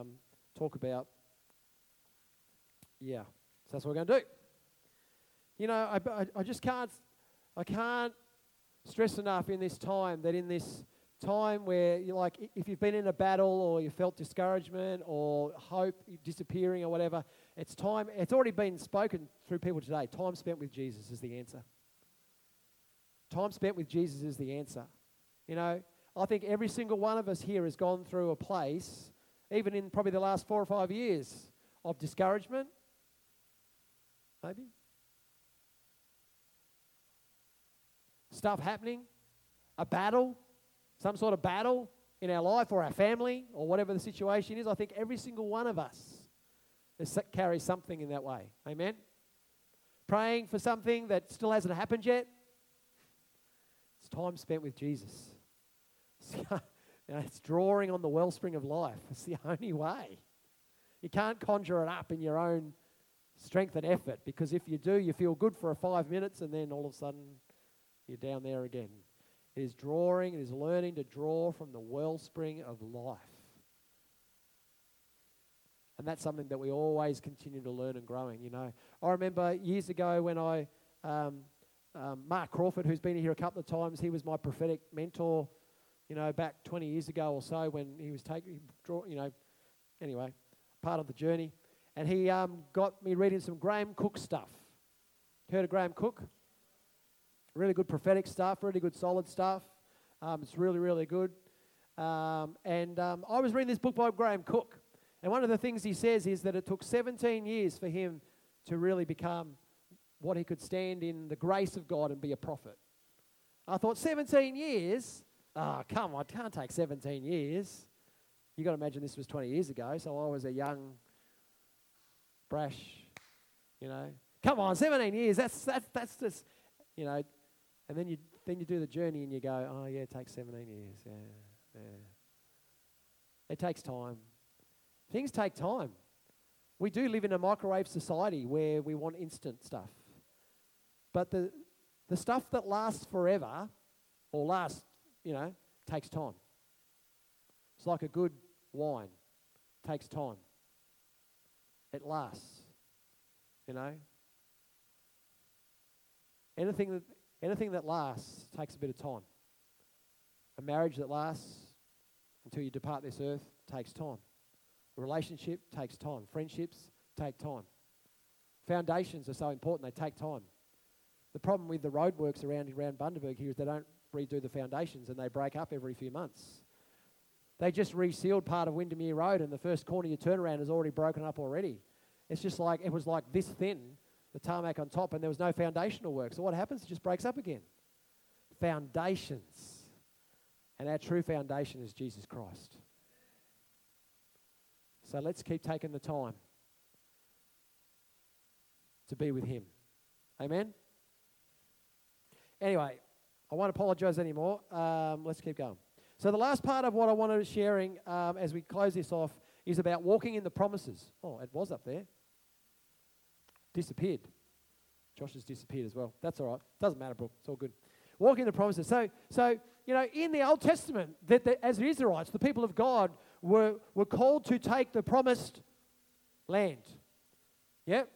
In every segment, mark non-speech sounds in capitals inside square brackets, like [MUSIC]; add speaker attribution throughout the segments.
Speaker 1: um, talk about. Yeah, so that's what we're going to do. You know, I, I, I just can't, I can't stress enough in this time that in this time where you're like, if you've been in a battle or you felt discouragement or hope disappearing or whatever, it's time, it's already been spoken through people today. Time spent with Jesus is the answer. Time spent with Jesus is the answer. You know, I think every single one of us here has gone through a place, even in probably the last four or five years, of discouragement, maybe. Stuff happening, a battle, some sort of battle in our life or our family or whatever the situation is. I think every single one of us carries something in that way. Amen? Praying for something that still hasn't happened yet. It's time spent with Jesus. [LAUGHS] It's, drawing on the wellspring of life. It's the [LAUGHS] only way. You can't conjure it up in your own strength and effort because if you do, you feel good for five minutes and then all of a sudden you're down there again. It is drawing, it is learning to draw from the wellspring of life. And that's something that we always continue to learn and growing, you know. I remember years ago when I, um, um, Mark Crawford, who's been here a couple of times, he was my prophetic mentor, you know, back 20 years ago or so when he was taking, you know, anyway, part of the journey. And he um, got me reading some Graham Cooke stuff. Heard of Graham Cooke? Really good prophetic stuff, really good solid stuff. Um, it's really, really good. Um, and um, I was reading this book by Graham Cooke. And one of the things he says is that it took 17 years for him to really become what he could stand in the grace of God and be a prophet. I thought, 17 years? Oh, come on, it can't take 17 years. You've got to imagine this was 20 years ago, so I was a young, brash, you know. Come on, 17 years, that's, that's, that's just, you know. And then you, then you do the journey and you go, oh, yeah, it takes 17 years. Yeah, yeah. It takes time. Things take time. We do live in a microwave society where we want instant stuff. But the, the stuff that lasts forever or lasts, you know, takes time. It's like a good wine, takes time. It lasts, you know. Anything that, anything that lasts takes a bit of time. A marriage that lasts until you depart this earth takes time. A relationship takes time. Friendships take time. Foundations are so important, they take time. The problem with the roadworks around, around Bundaberg here is they don't redo the foundations and they break up every few months. They just resealed part of Windermere Road and the first corner you turn around is already broken up already. It's just like, it was like this thin, the tarmac on top, and there was no foundational work. So what happens? It just breaks up again. Foundations. And our true foundation is Jesus Christ. So let's keep taking the time to be with Him. Amen? Anyway, I won't apologize anymore. Um, let's keep going. So, the last part of what I wanted to sharing um, as we close this off is about walking in the promises. Oh, it was up there. Disappeared. Josh has disappeared as well. That's all right. Doesn't matter, Brooke. It's all good. Walking in the promises. So, so you know, in the Old Testament, that, that as the Israelites, the people of God were, were called to take the promised land. Yep.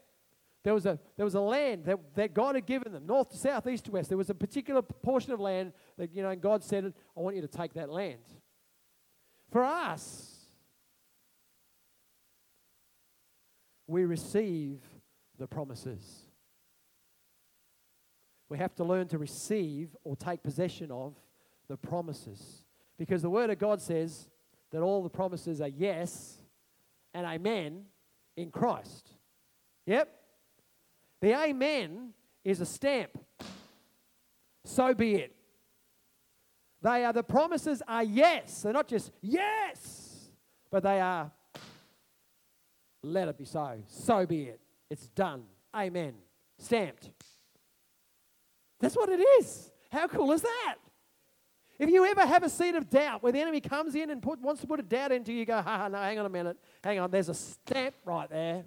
Speaker 1: There was a, there was a land that, that God had given them, north to south, east to west. There was a particular portion of land that, you know, God said, I want you to take that land. For us, we receive the promises. We have to learn to receive or take possession of the promises. Because the Word of God says that all the promises are yes and amen in Christ. Yep. The amen is a stamp. So be it. They are the promises are yes. They're not just yes, but they are let it be so. So be it. It's done. Amen. Stamped. That's what it is. How cool is that? If you ever have a seed of doubt where the enemy comes in and put, wants to put a doubt into you, you go, ha, ha, no, hang on a minute. Hang on, there's a stamp right there.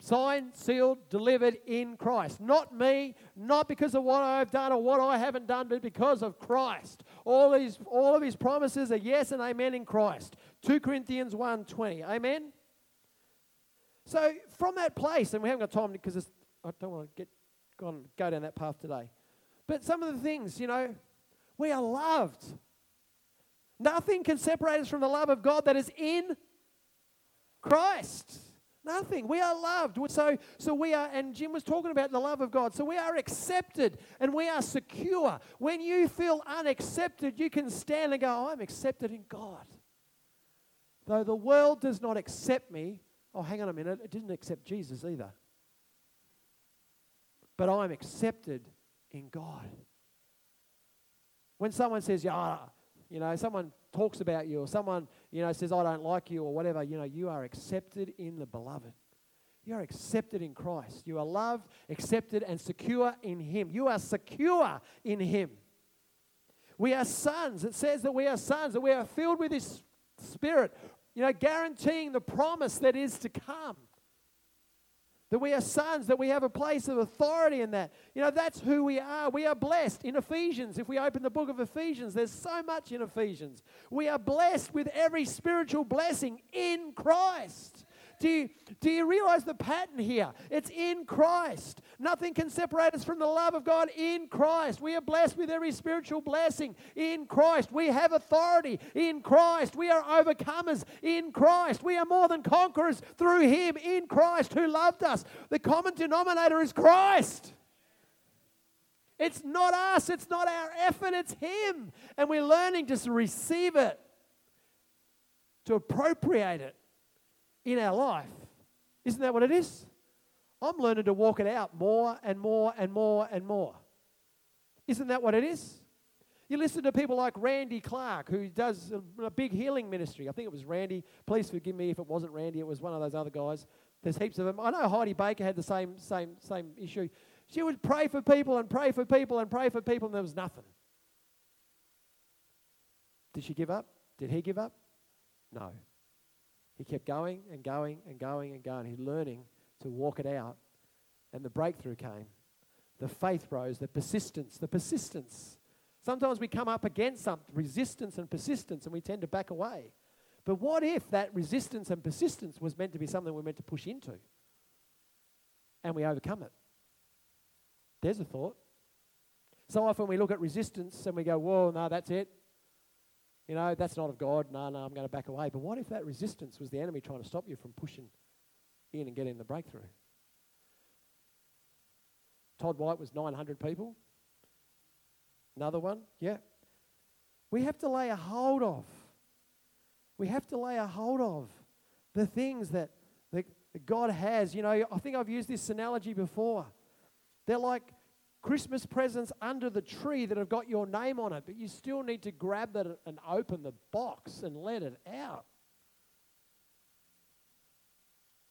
Speaker 1: Signed, sealed, delivered in Christ. Not me, not because of what I've done or what I haven't done, but because of Christ. All, these, all of his promises are yes and amen in Christ. 2 Corinthians 1.20. Amen? So from that place, and we haven't got time because I don't want to get go, on, go down that path today. But some of the things, you know, we are loved. Nothing can separate us from the love of God that is in Christ. Nothing. We are loved. So, so we are, and Jim was talking about the love of God. So we are accepted and we are secure. When you feel unaccepted, you can stand and go, oh, I'm accepted in God. Though the world does not accept me, oh, hang on a minute, it didn't accept Jesus either. But I'm accepted in God. When someone says, yeah, you know, someone talks about you or someone, you know, says, I don't like you or whatever, you know, you are accepted in the beloved. You are accepted in Christ. You are loved, accepted, and secure in Him. You are secure in Him. We are sons. It says that we are sons, that we are filled with His Spirit, you know, guaranteeing the promise that is to come. That we are sons, that we have a place of authority in that. You know, that's who we are. We are blessed. In Ephesians, if we open the book of Ephesians, there's so much in Ephesians. We are blessed with every spiritual blessing in Christ. Do you, do you realize the pattern here? It's in Christ. Nothing can separate us from the love of God in Christ. We are blessed with every spiritual blessing in Christ. We have authority in Christ. We are overcomers in Christ. We are more than conquerors through Him in Christ who loved us. The common denominator is Christ. It's not us, it's not our effort, it's Him. And we're learning to receive it, to appropriate it in our life. Isn't that what it is? I'm learning to walk it out more and more and more and more. Isn't that what it is? You listen to people like Randy Clark, who does a, a, big healing ministry. I think it was Randy. Please forgive me if it wasn't Randy. It was one of those other guys. There's heaps of them. I know Heidi Baker had the same, same, same issue. She would pray for people and pray for people and pray for people, and there was nothing. Did she give up? Did he give up? No. He kept going and going and going and going. He's learning to walk it out. And the breakthrough came. The faith rose, the persistence, the persistence. Sometimes we come up against some resistance and persistence and we tend to back away. But what if that resistance and persistence was meant to be something we're meant to push into? And we overcome it. There's a thought. So often we look at resistance and we go, whoa, no, that's it. You know, that's not of God. No, no, I'm going to back away. But what if that resistance was the enemy trying to stop you from pushing in and getting the breakthrough? Todd White was 900 people. Another one, yeah. We have to lay a hold of. We have to lay a hold of the things that, that, God has. You know, I think I've used this analogy before. They're like Christmas presents under the tree that have got your name on it, but you still need to grab that and open the box and let it out.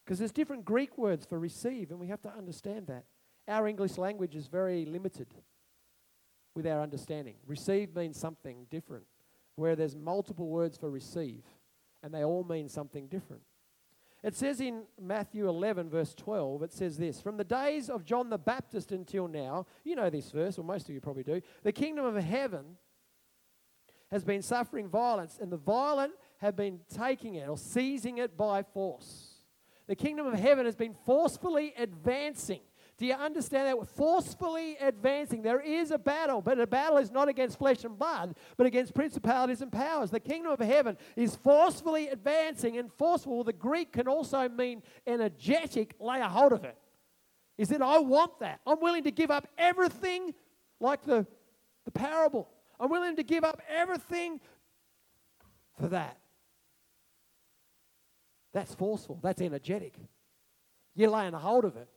Speaker 1: Because there's different Greek words for receive, and we have to understand that. Our English language is very limited with our understanding. Receive means something different, where there's multiple words for receive, and they all mean something different. It says in Matthew 11, verse 12, it says this From the days of John the Baptist until now, you know this verse, or most of you probably do, the kingdom of heaven has been suffering violence, and the violent have been taking it or seizing it by force. The kingdom of heaven has been forcefully advancing. Do you understand that? We're forcefully advancing. There is a battle, but the battle is not against flesh and blood, but against principalities and powers. The kingdom of heaven is forcefully advancing, and forceful, the Greek can also mean energetic, lay a hold of it. Is that I want that. I'm willing to give up everything, like the, the parable. I'm willing to give up everything for that. That's forceful, that's energetic. You're laying a hold of it.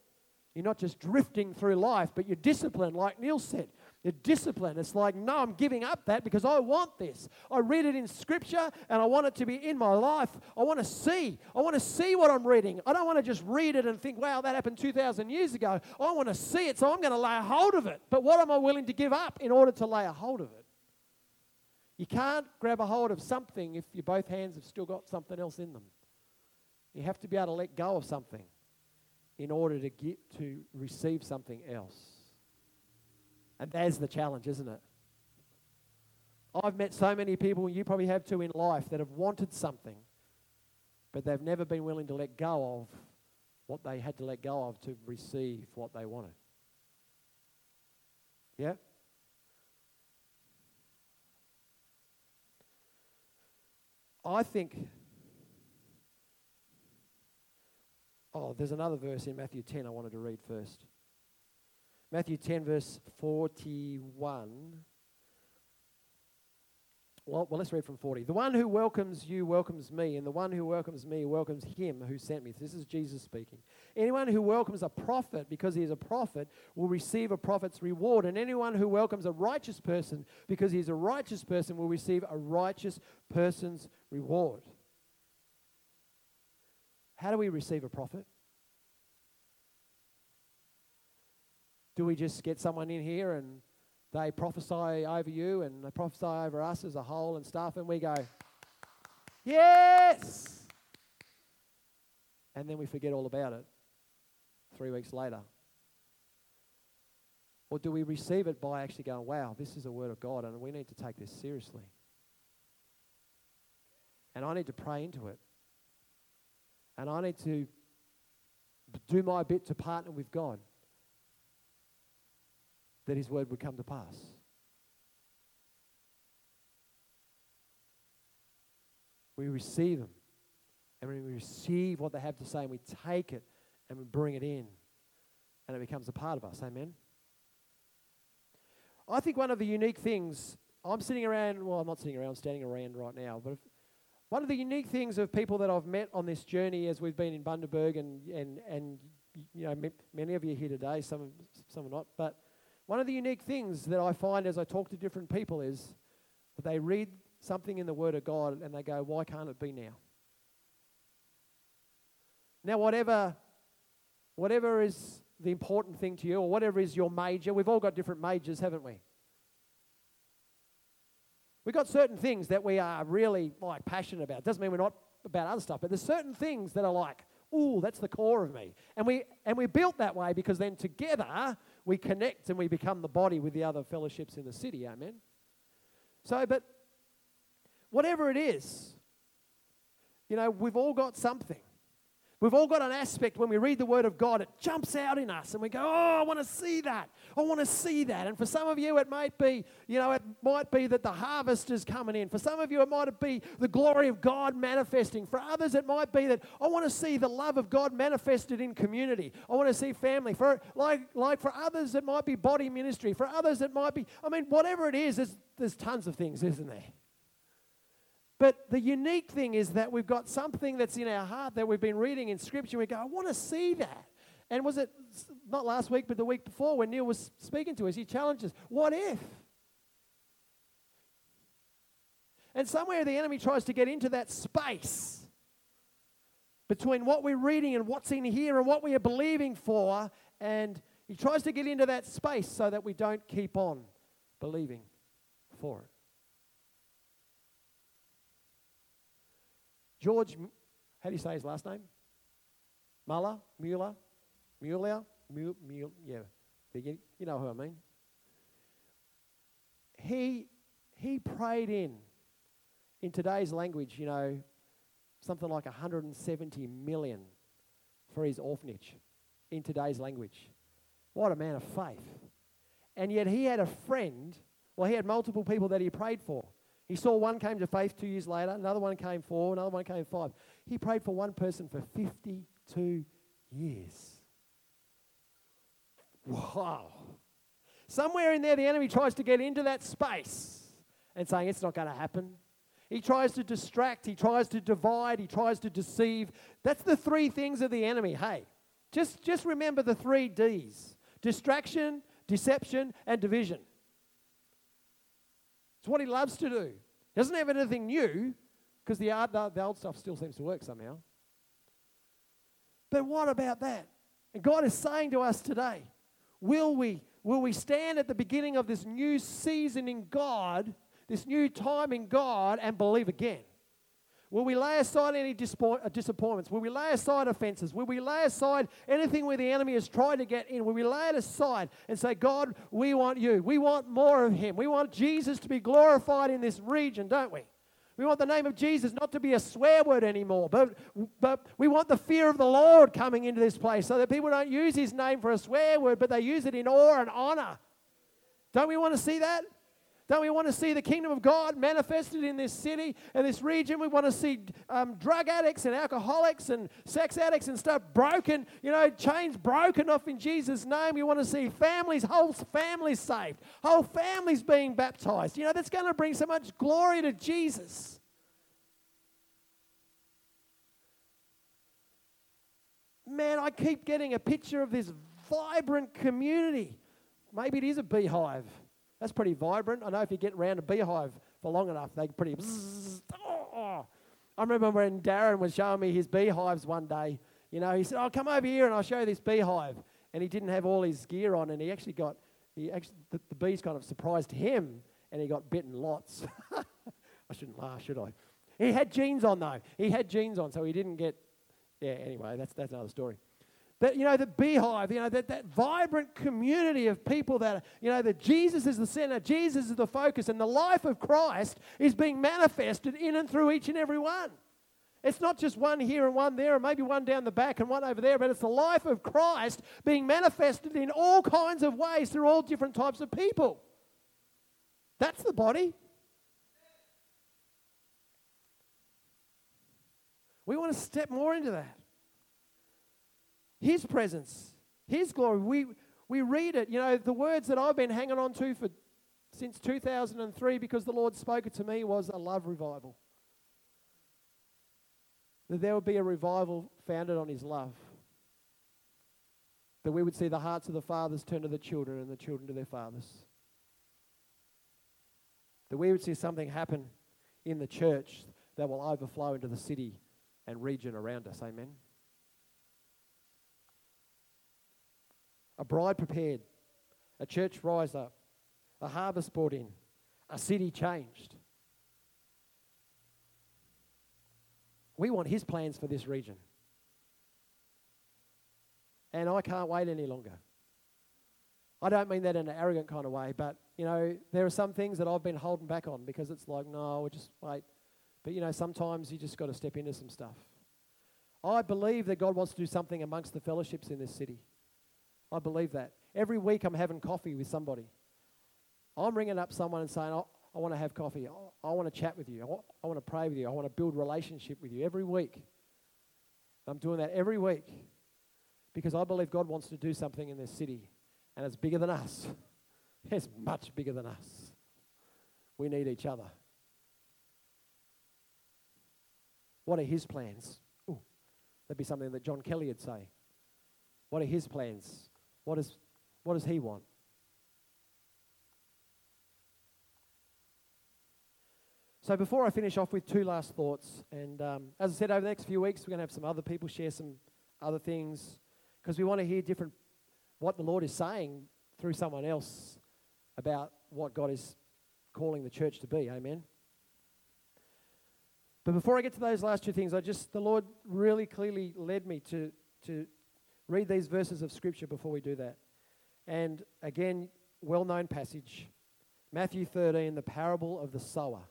Speaker 1: You're not just drifting through life, but you're disciplined, like Neil said. You're disciplined. It's like, no, I'm giving up that because I want this. I read it in Scripture and I want it to be in my life. I want to see. I want to see what I'm reading. I don't want to just read it and think, wow, that happened 2,000 years ago. I want to see it, so I'm going to lay a hold of it. But what am I willing to give up in order to lay a hold of it? You can't grab a hold of something if your both hands have still got something else in them. You have to be able to let go of something in order to get to receive something else. And that's the challenge, isn't it? I've met so many people, you probably have too in life, that have wanted something but they've never been willing to let go of what they had to let go of to receive what they wanted. Yeah? I think. Oh, there's another verse in Matthew 10 I wanted to read first. Matthew 10, verse 41. Well, well, let's read from 40. The one who welcomes you welcomes me, and the one who welcomes me welcomes him who sent me. This is Jesus speaking. Anyone who welcomes a prophet because he is a prophet will receive a prophet's reward, and anyone who welcomes a righteous person because he is a righteous person will receive a righteous person's reward. How do we receive a prophet? Do we just get someone in here and they prophesy over you and they prophesy over us as a whole and stuff, and we go, Yes! And then we forget all about it three weeks later. Or do we receive it by actually going, Wow, this is a word of God, and we need to take this seriously? And I need to pray into it. And I need to do my bit to partner with God that his word would come to pass. We receive them. And we receive what they have to say and we take it and we bring it in. And it becomes a part of us. Amen. I think one of the unique things, I'm sitting around, well, I'm not sitting around, I'm standing around right now, but if, one of the unique things of people that I've met on this journey as we've been in Bundaberg and, and, and you know, many of you here today, some, some are not, but one of the unique things that I find as I talk to different people is that they read something in the Word of God and they go, why can't it be now? Now, whatever, whatever is the important thing to you, or whatever is your major, we've all got different majors, haven't we? We've got certain things that we are really like passionate about. Doesn't mean we're not about other stuff, but there's certain things that are like, ooh, that's the core of me. And we and we're built that way because then together we connect and we become the body with the other fellowships in the city. Amen. So, but whatever it is, you know, we've all got something. We've all got an aspect when we read the Word of God, it jumps out in us and we go, Oh, I want to see that. I want to see that. And for some of you, it might be, you know, it might be that the harvest is coming in. For some of you, it might be the glory of God manifesting. For others, it might be that I want to see the love of God manifested in community. I want to see family. For like, like for others, it might be body ministry. For others, it might be, I mean, whatever it is, there's, there's tons of things, isn't there? But the unique thing is that we've got something that's in our heart that we've been reading in Scripture. We go, I want to see that. And was it not last week, but the week before when Neil was speaking to us? He challenged us, What if? And somewhere the enemy tries to get into that space between what we're reading and what's in here and what we are believing for. And he tries to get into that space so that we don't keep on believing for it. George, how do you say his last name? Muller? Mueller? Mueller? Mueller? Yeah. You, you know who I mean. He, he prayed in, in today's language, you know, something like 170 million for his orphanage in today's language. What a man of faith. And yet he had a friend, well, he had multiple people that he prayed for. He saw one came to faith two years later, another one came four, another one came five. He prayed for one person for 52 years. Wow. Somewhere in there, the enemy tries to get into that space and saying it's not going to happen. He tries to distract, he tries to divide, he tries to deceive. That's the three things of the enemy. Hey, just, just remember the three D's distraction, deception, and division. It's what he loves to do. He doesn't have anything new because the, the, old stuff still seems to work somehow. But what about that? And God is saying to us today, will we, will we stand at the beginning of this new season in God, this new time in God, and believe again? Will we lay aside any uh, disappointments? Will we lay aside offenses? Will we lay aside anything where the enemy has tried to get in? Will we lay it aside and say, God, we want you. We want more of him. We want Jesus to be glorified in this region, don't we? We want the name of Jesus not to be a swear word anymore, but, but we want the fear of the Lord coming into this place so that people don't use his name for a swear word, but they use it in awe and honor. Don't we want to see that? Don't we want to see the kingdom of God manifested in this city and this region? We want to see um, drug addicts and alcoholics and sex addicts and stuff broken, you know, chains broken off in Jesus' name. We want to see families, whole families saved, whole families being baptized. You know, that's going to bring so much glory to Jesus. Man, I keep getting a picture of this vibrant community. Maybe it is a beehive. That's pretty vibrant. I know if you get around a beehive for long enough, they pretty. Bzzz, oh. I remember when Darren was showing me his beehives one day. You know, he said, "I'll come over here and I'll show you this beehive." And he didn't have all his gear on, and he actually got he actually the, the bees kind of surprised him, and he got bitten lots. [LAUGHS] I shouldn't laugh, should I? He had jeans on though. He had jeans on, so he didn't get. Yeah. Anyway, that's that's another story. That, you know, the beehive, you know, that, that vibrant community of people that, you know, that Jesus is the center, Jesus is the focus, and the life of Christ is being manifested in and through each and every one. It's not just one here and one there, and maybe one down the back and one over there, but it's the life of Christ being manifested in all kinds of ways through all different types of people. That's the body. We want to step more into that. His presence, His glory. We, we read it. You know, the words that I've been hanging on to for since 2003 because the Lord spoke it to me was a love revival. That there would be a revival founded on His love. That we would see the hearts of the fathers turn to the children and the children to their fathers. That we would see something happen in the church that will overflow into the city and region around us. Amen. A bride prepared, a church rise up, a harvest brought in, a city changed. We want his plans for this region. And I can't wait any longer. I don't mean that in an arrogant kind of way, but you know, there are some things that I've been holding back on because it's like, no, we'll just wait. But you know, sometimes you just got to step into some stuff. I believe that God wants to do something amongst the fellowships in this city. I believe that. Every week I'm having coffee with somebody. I'm ringing up someone and saying, oh, I want to have coffee. I, I want to chat with you. I want, I want to pray with you. I want to build relationship with you every week. I'm doing that every week because I believe God wants to do something in this city and it's bigger than us. [LAUGHS] It's much bigger than us. We need each other. What are his plans? Ooh, that'd be something that John Kelly would say. What are his plans? What, is, what does he want? So before I finish off with two last thoughts, and um, as I said, over the next few weeks, we're going to have some other people share some other things because we want to hear different what the Lord is saying through someone else about what God is calling the church to be. Amen. But before I get to those last two things, I just the Lord really clearly led me to to read these verses of Scripture before we do that. And again, well known passage Matthew 13, the parable of the sower.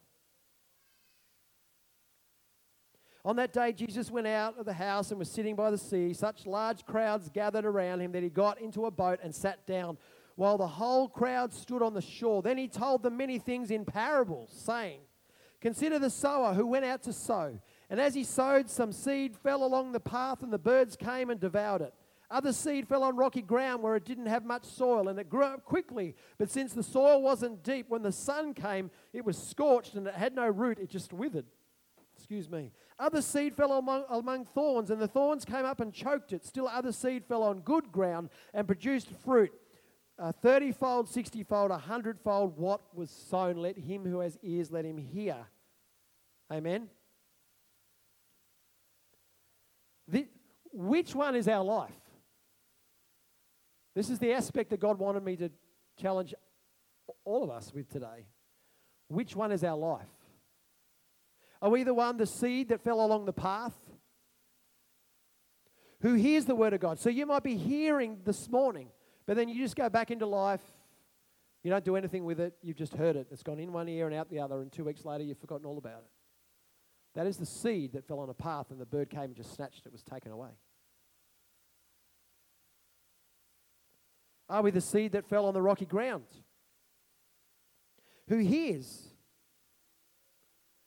Speaker 1: On that day, Jesus went out of the house and was sitting by the sea. Such large crowds gathered around him that he got into a boat and sat down, while the whole crowd stood on the shore. Then he told them many things in parables, saying, Consider the sower who went out to sow. And as he sowed, some seed fell along the path, and the birds came and devoured it. Other seed fell on rocky ground where it didn't have much soil and it grew up quickly. But since the soil wasn't deep, when the sun came, it was scorched and it had no root, it just withered. Excuse me. Other seed fell among, among thorns, and the thorns came up and choked it. Still, other seed fell on good ground and produced fruit. Uh, 30 fold, 60 fold, 100 fold what was sown. Let him who has ears, let him hear. Amen. The, which one is our life? This is the aspect that God wanted me to challenge all of us with today. Which one is our life? Are we the one, the seed that fell along the path? Who hears the word of God? So you might be hearing this morning, but then you just go back into life. You don't do anything with it. You've just heard it. It's gone in one ear and out the other, and two weeks later, you've forgotten all about it. That is the seed that fell on a path, and the bird came and just snatched it, was taken away. Are we the seed that fell on the rocky ground? Who hears?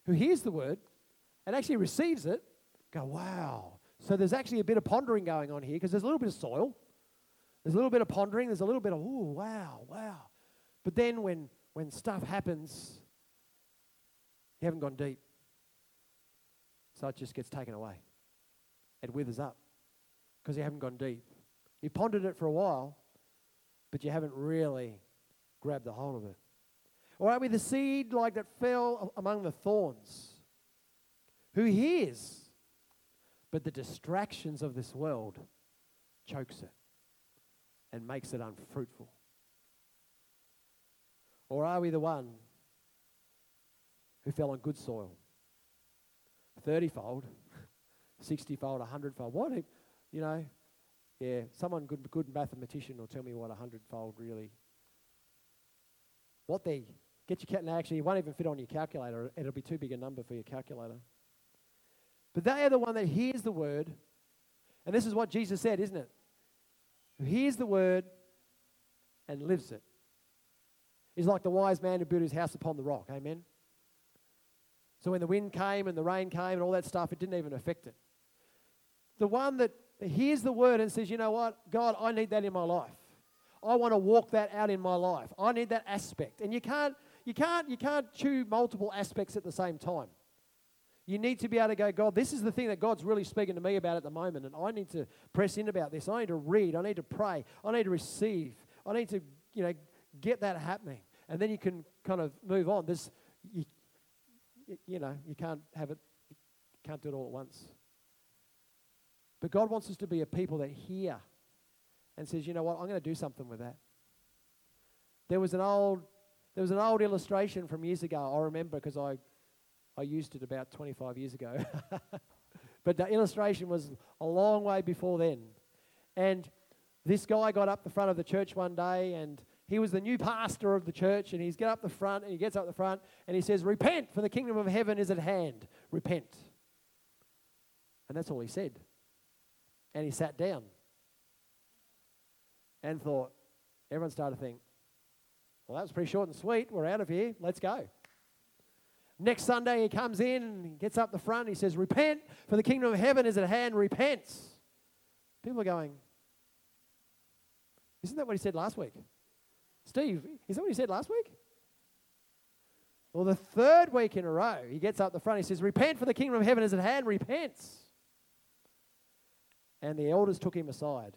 Speaker 1: Who hears the word and actually receives it? Go, wow. So there's actually a bit of pondering going on here because there's a little bit of soil. There's a little bit of pondering. There's a little bit of, ooh, wow, wow. But then when, when stuff happens, you haven't gone deep. So it just gets taken away. It withers up because you haven't gone deep. You pondered it for a while, but you haven't really grabbed the hold of it. Or are we the seed like that fell among the thorns? Who hears, but the distractions of this world chokes it and makes it unfruitful? Or are we the one who fell on good soil? 30 fold, [LAUGHS] 60 fold, 100 fold. What, you know, yeah, someone good, good mathematician will tell me what a hundredfold really. What they get your cat. actually, it won't even fit on your calculator. It'll be too big a number for your calculator. But they are the one that hears the word, and this is what Jesus said, isn't it? Who hears the word and lives it. Is like the wise man who built his house upon the rock. Amen. So when the wind came and the rain came and all that stuff, it didn't even affect it. The one that hears the word and says, you know what, God, I need that in my life. I want to walk that out in my life. I need that aspect. And you can't, you can't, you can't chew multiple aspects at the same time. You need to be able to go, God, this is the thing that God's really speaking to me about at the moment, and I need to press in about this. I need to read. I need to pray. I need to receive. I need to, you know, get that happening, and then you can kind of move on. This, you, you know, you can't have it, you can't do it all at once. But God wants us to be a people that hear and says, you know what, I'm going to do something with that. There was an old, there was an old illustration from years ago. I remember because I, I used it about 25 years ago. [LAUGHS] but the illustration was a long way before then. And this guy got up the front of the church one day and he was the new pastor of the church and he's get up the front and he gets up the front and he says repent for the kingdom of heaven is at hand repent and that's all he said and he sat down and thought, everyone started to think, well, that was pretty short and sweet. We're out of here. Let's go. Next Sunday, he comes in and gets up the front. He says, Repent, for the kingdom of heaven is at hand. Repents. People are going, Isn't that what he said last week? Steve, is that what he said last week? Well, the third week in a row, he gets up the front. He says, Repent, for the kingdom of heaven is at hand. Repents. And the elders took him aside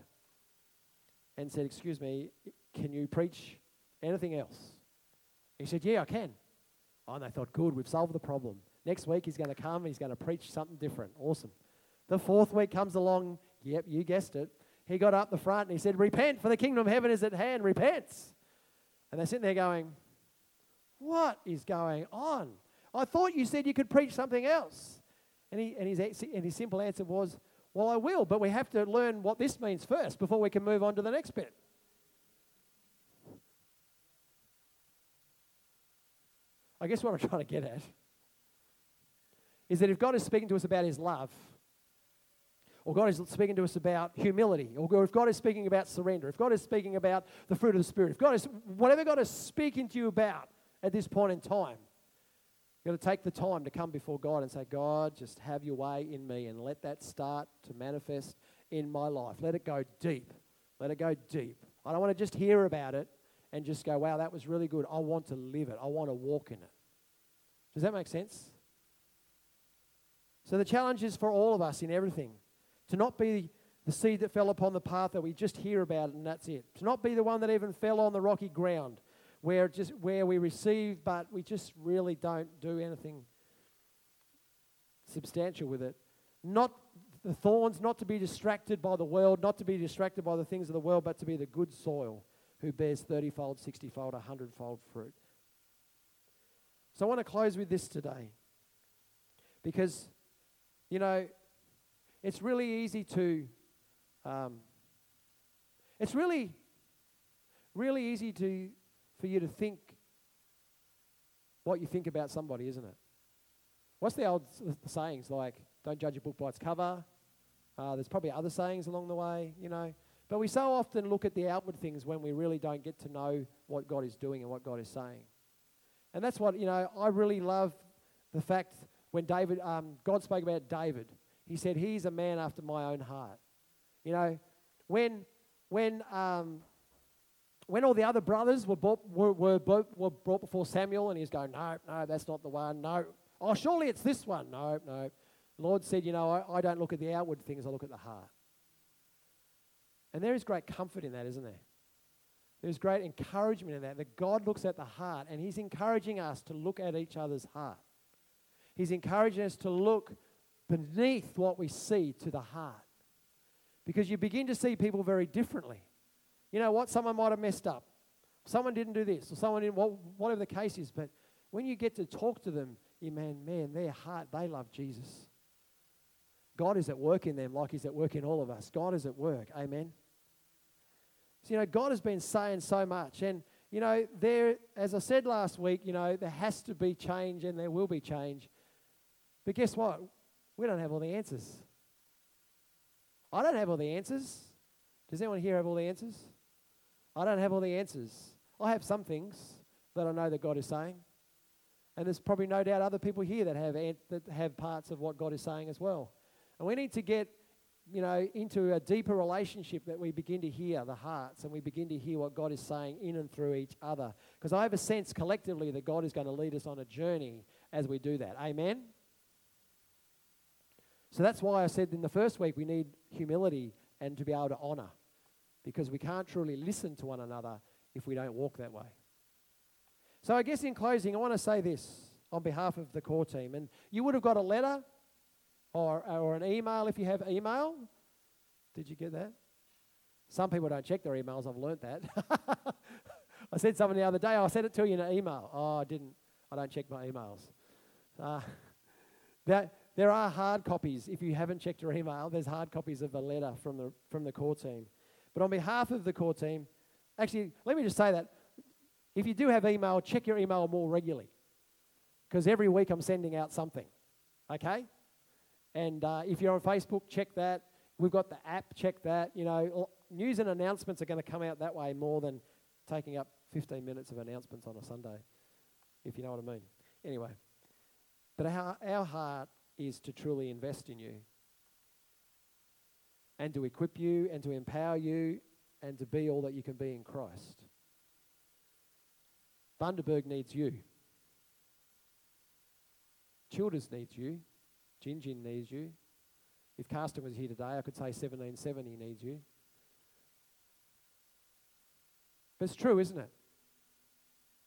Speaker 1: and said, Excuse me, can you preach anything else? He said, Yeah, I can. Oh, and they thought, Good, we've solved the problem. Next week he's going to come and he's going to preach something different. Awesome. The fourth week comes along. Yep, you guessed it. He got up the front and he said, Repent, for the kingdom of heaven is at hand. Repents. And they're sitting there going, What is going on? I thought you said you could preach something else. And, he, and, his, and his simple answer was, well, I will, but we have to learn what this means first before we can move on to the next bit. I guess what I'm [LAUGHS] trying to get at is that if God is speaking to us about His love, or God is speaking to us about humility, or if God is speaking about surrender, if God is speaking about the fruit of the Spirit, if God is, whatever God is speaking to you about at this point in time, You've got to take the time to come before God and say, God, just have your way in me and let that start to manifest in my life. Let it go deep. Let it go deep. I don't want to just hear about it and just go, wow, that was really good. I want to live it. I want to walk in it. Does that make sense? So the challenge is for all of us in everything to not be the seed that fell upon the path that we just hear about and that's it. To not be the one that even fell on the rocky ground where just where we receive, but we just really don't do anything substantial with it. Not the thorns, not to be distracted by the world, not to be distracted by the things of the world, but to be the good soil who bears 30 fold, 60 fold, 100 fold fruit. So I want to close with this today. Because, you know, it's really easy to, um, it's really, really easy to for you to think what you think about somebody, isn't it? What's the old sayings like, don't judge a book by its cover? Uh, there's probably other sayings along the way, you know. But we so often look at the outward things when we really don't get to know what God is doing and what God is saying. And that's what, you know, I really love the fact when David, um, God spoke about David, he said, He's a man after my own heart. You know, when, when, um, when all the other brothers were brought, were, were, were brought before Samuel and he's going, No, no, that's not the one. No. Oh, surely it's this one. No, no. The Lord said, You know, I, I don't look at the outward things, I look at the heart. And there is great comfort in that, isn't there? There's great encouragement in that, that God looks at the heart and He's encouraging us to look at each other's heart. He's encouraging us to look beneath what we see to the heart. Because you begin to see people very differently. You know what? Someone might have messed up. Someone didn't do this, or someone didn't, whatever the case is. But when you get to talk to them, you man, man, their heart, they love Jesus. God is at work in them like He's at work in all of us. God is at work. Amen. So, you know, God has been saying so much. And, you know, there, as I said last week, you know, there has to be change and there will be change. But guess what? We don't have all the answers. I don't have all the answers. Does anyone here have all the answers? I don't have all the answers. I have some things that I know that God is saying. And there's probably no doubt other people here that have, that have parts of what God is saying as well. And we need to get, you know, into a deeper relationship that we begin to hear the hearts and we begin to hear what God is saying in and through each other. Because I have a sense collectively that God is going to lead us on a journey as we do that. Amen? So that's why I said in the first week we need humility and to be able to honor. Because we can't truly listen to one another if we don't walk that way. So I guess in closing, I want to say this on behalf of the core team. And you would have got a letter or, or an email if you have email. Did you get that? Some people don't check their emails. I've learnt that. [LAUGHS] I said something the other day. I sent it to you in an email. Oh, I didn't. I don't check my emails. Uh, [LAUGHS] that, there are hard copies. If you haven't checked your email, there's hard copies of a letter from the, from the core team. But on behalf of the core team, actually, let me just say that if you do have email, check your email more regularly. Because every week I'm sending out something. Okay? And uh, if you're on Facebook, check that. We've got the app, check that. You know, news and announcements are going to come out that way more than taking up 15 minutes of announcements on a Sunday, if you know what I mean. Anyway, but our, our heart is to truly invest in you and to equip you and to empower you and to be all that you can be in Christ. Bundaberg needs you. Childers needs you. Gin needs you. If Carsten was here today, I could say 1770 needs you. But it's true, isn't it?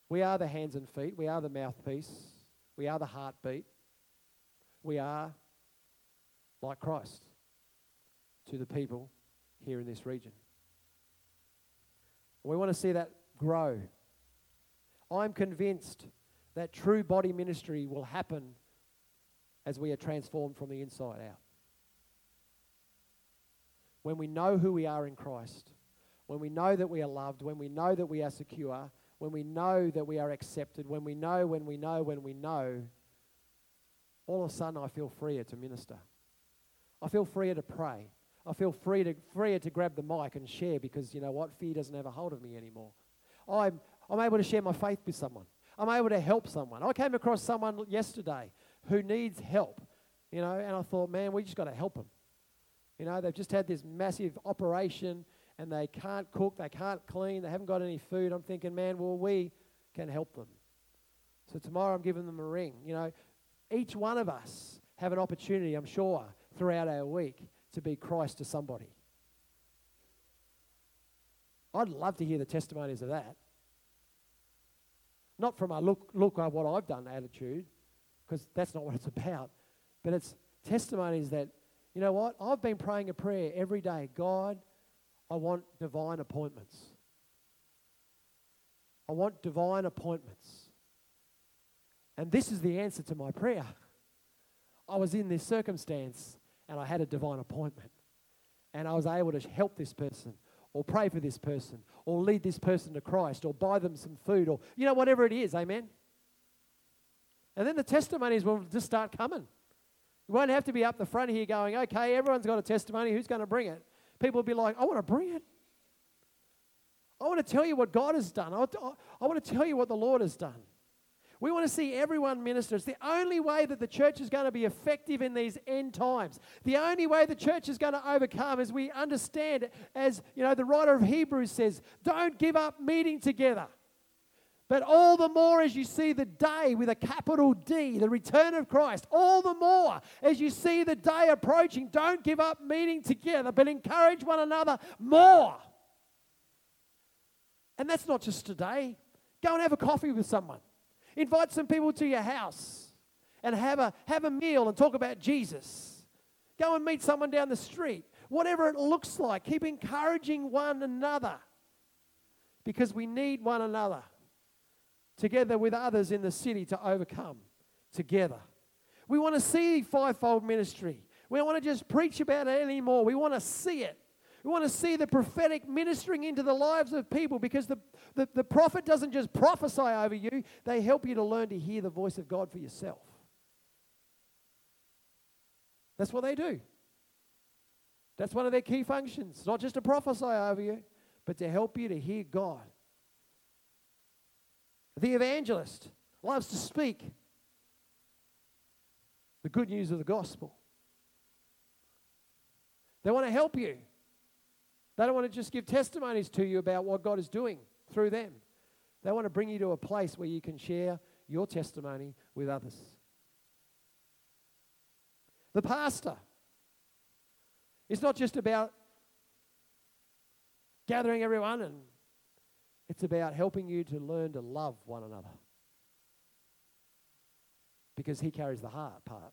Speaker 1: We are the hands and feet. We are the mouthpiece. We are the heartbeat. We are like Christ to the people here in this region. We want to see that grow. I'm convinced that true body ministry will happen as we are transformed from the inside out. When we know who we are in Christ, when we know that we are loved, when we know that we are secure, when we know that we are accepted, when we know, when we know, when we know, all of a sudden I feel freer to minister. I feel freer to pray. I feel free to, freer to grab the mic and share because you know what? Fear doesn't have a hold of me anymore. I'm, I'm able to share my faith with someone. I'm able to help someone. I came across someone yesterday who needs help, you know, and I thought, man, we just got to help them. You know, they've just had this massive operation and they can't cook, they can't clean, they haven't got any food. I'm thinking, man, well, we can help them. So tomorrow I'm giving them a ring. You know, each one of us have an opportunity, I'm sure, throughout our week to be Christ to somebody. I'd love to hear the testimonies of that. Not from a look, look at what I've done attitude, because that's not what it's [LAUGHS] about. But it's testimonies that, you know what? I've been praying a prayer every day God, I want divine appointments. I want divine appointments. And this is the answer to my prayer. I was in this circumstance and I had a divine appointment. And I was able to help this person or pray for this person or lead this person to Christ or buy them some food or, you know, whatever it is. Amen. And then the testimonies will just start coming. You won't have to be up the front here going, okay, everyone's got a testimony. Who's going to bring it? People will be like, I want to bring it. I want to tell you what God has done. I want to tell you what the Lord has done. We want to see everyone minister. It's the only way that the church is going to be effective in these end times. The only way the church is going to overcome is we understand, as you know, the writer of Hebrews says, don't give up meeting together. But all the more as you see the day with a capital D, the return of Christ, all the more as you see the day approaching, don't give up meeting together, but encourage one another more. And that's not just today. Go and have a coffee with someone. Invite some people to your house and have a, have a meal and talk about Jesus. Go and meet someone down the street. Whatever it looks like, keep encouraging one another because we need one another together with others in the city to overcome together. We want to see fivefold ministry. We don't want to just preach about it anymore. We want to see it. We want to see the prophetic ministering into the lives of people because the, the, the prophet doesn't just prophesy over you, they help you to learn to hear the voice of God for yourself. That's what they do. That's one of their key functions. Not just to prophesy over you, but to help you to hear God. The evangelist loves to speak the good news of the gospel. They want to help you. They don't want to just give testimonies to you about what God is doing through them. They want to bring you to a place where you can share your testimony with others. The pastor It's not just about gathering everyone and it's about helping you to learn to love one another. Because he carries the heart part.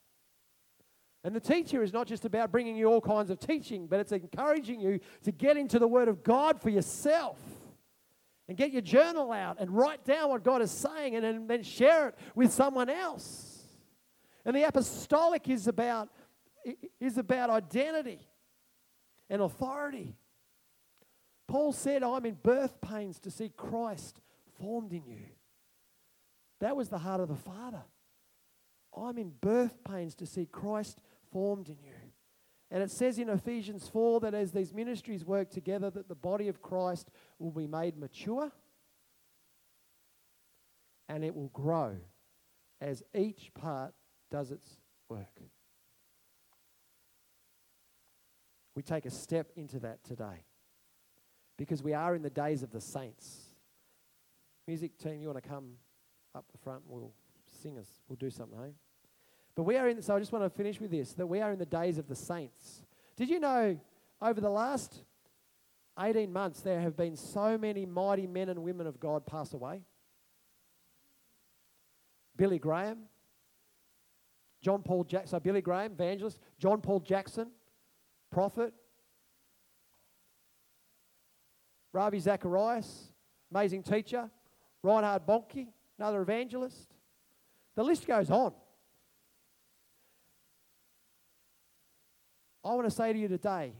Speaker 1: And the teacher is not just about bringing you all kinds of teaching, but it's encouraging you to get into the Word of God for yourself and get your journal out and write down what God is saying and then share it with someone else. And the apostolic is about, is about identity and authority. Paul said, I'm in birth pains to see Christ formed in you. That was the heart of the Father. I'm in birth pains to see Christ formed in you. And it says in Ephesians 4 that as these ministries work together, that the body of Christ will be made mature and it will grow as each part does its work. We take a step into that today because we are in the days of the saints. Music team, you want to come up the front? We'll sing us. We'll do something, hey? But we are in, so I just want to finish with this that we are in the days of the saints. Did you know over the last 18 months there have been so many mighty men and women of God pass away? Billy Graham, John Paul Jackson, so Billy Graham, evangelist, John Paul Jackson, prophet, Ravi Zacharias, amazing teacher, Reinhard Bonnke, another evangelist. The list goes on. I want to say to you today,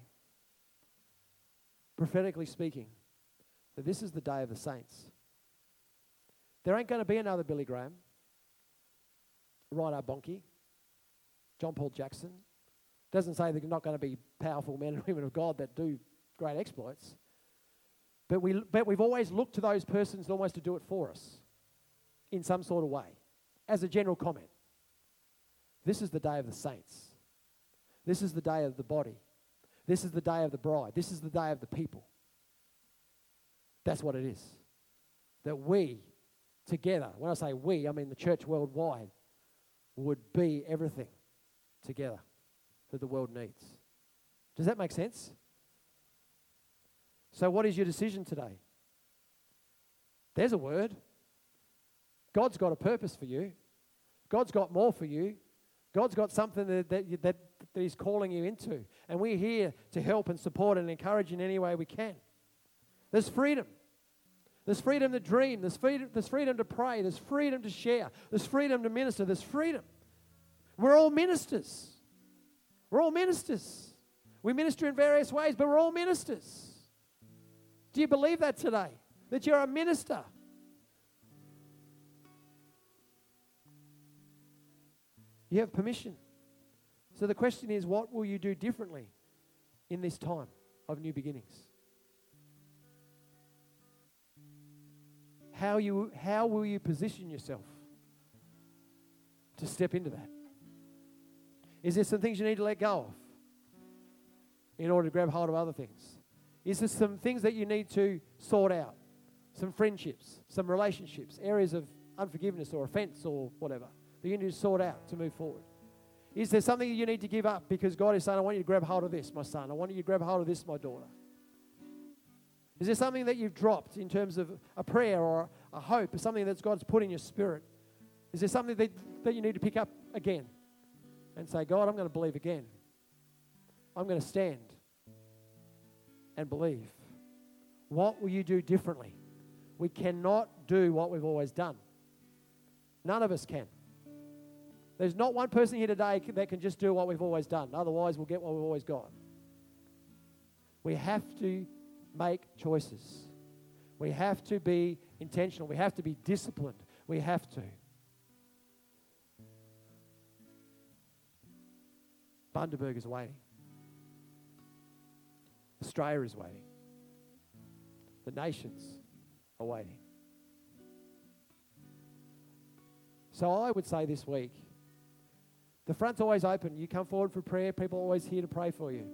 Speaker 1: prophetically speaking, that this is the day of the saints. There ain't going to be another Billy Graham, Reinhard Bonnke, John Paul Jackson. Doesn't say they're not going to be powerful men and women of God that do great exploits. But, we, but we've always looked to those persons almost to do it for us in some sort of way, as a general comment. This is the day of the saints. This is the day of the body. This is the day of the bride. This is the day of the people. That's what it is. That we together, when I say we, I mean the church worldwide, would be everything together that the world needs. Does that make sense? So, what is your decision today? There's a word. God's got a purpose for you. God's got more for you. God's got something that, that, that that He's calling you into. And we're here to help and support and encourage in any way we can. There's freedom. There's freedom to dream. There's freedom, there's freedom to pray. There's freedom to share. There's freedom to minister. There's freedom. We're all ministers. We're all ministers. We minister in various ways, but we're all ministers. Do you believe that today? That you're a minister? You have permission. So the question is, what will you do differently in this time of new beginnings? How, you, how will you position yourself to step into that? Is there some things you need to let go of in order to grab hold of other things? Is there some things that you need to sort out? Some friendships, some relationships, areas of unforgiveness or offense or whatever that you need to sort out to move forward? Is there something you need to give up because God is saying, I want you to grab hold of this, my son. I want you to grab hold of this, my daughter. Is there something that you've dropped in terms of a prayer or a hope or something that God's put in your spirit? Is there something that, that you need to pick up again and say, God, I'm going to believe again? I'm going to stand and believe. What will you do differently? We cannot do what we've always done. None of us can. There's not one person here today that can just do what we've always done. Otherwise, we'll get what we've always got. We have to make choices. We have to be intentional. We have to be disciplined. We have to. Bundaberg is waiting. Australia is waiting. The nations are waiting. So I would say this week the front's always open. You come forward for prayer, people are always here to pray for you.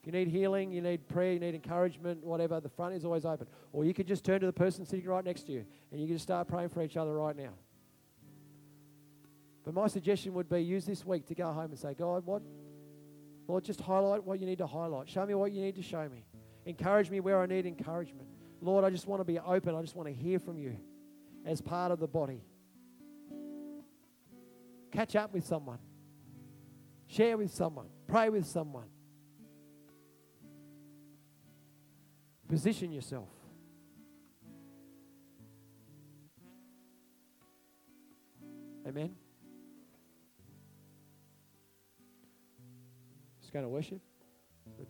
Speaker 1: If you need healing, you need prayer, you need encouragement, whatever, the front is always open. Or you could just turn to the person sitting right next to you and you can just start praying for each other right now. But my suggestion would be use this week to go home and say, God, what? Lord, just highlight what you need to highlight. Show me what you need to show me. Encourage me where I need encouragement. Lord, I just want to be open. I just want to hear from you as part of the body. Catch up with someone. Share with someone. Pray with someone. Position yourself. Amen. Just going to worship.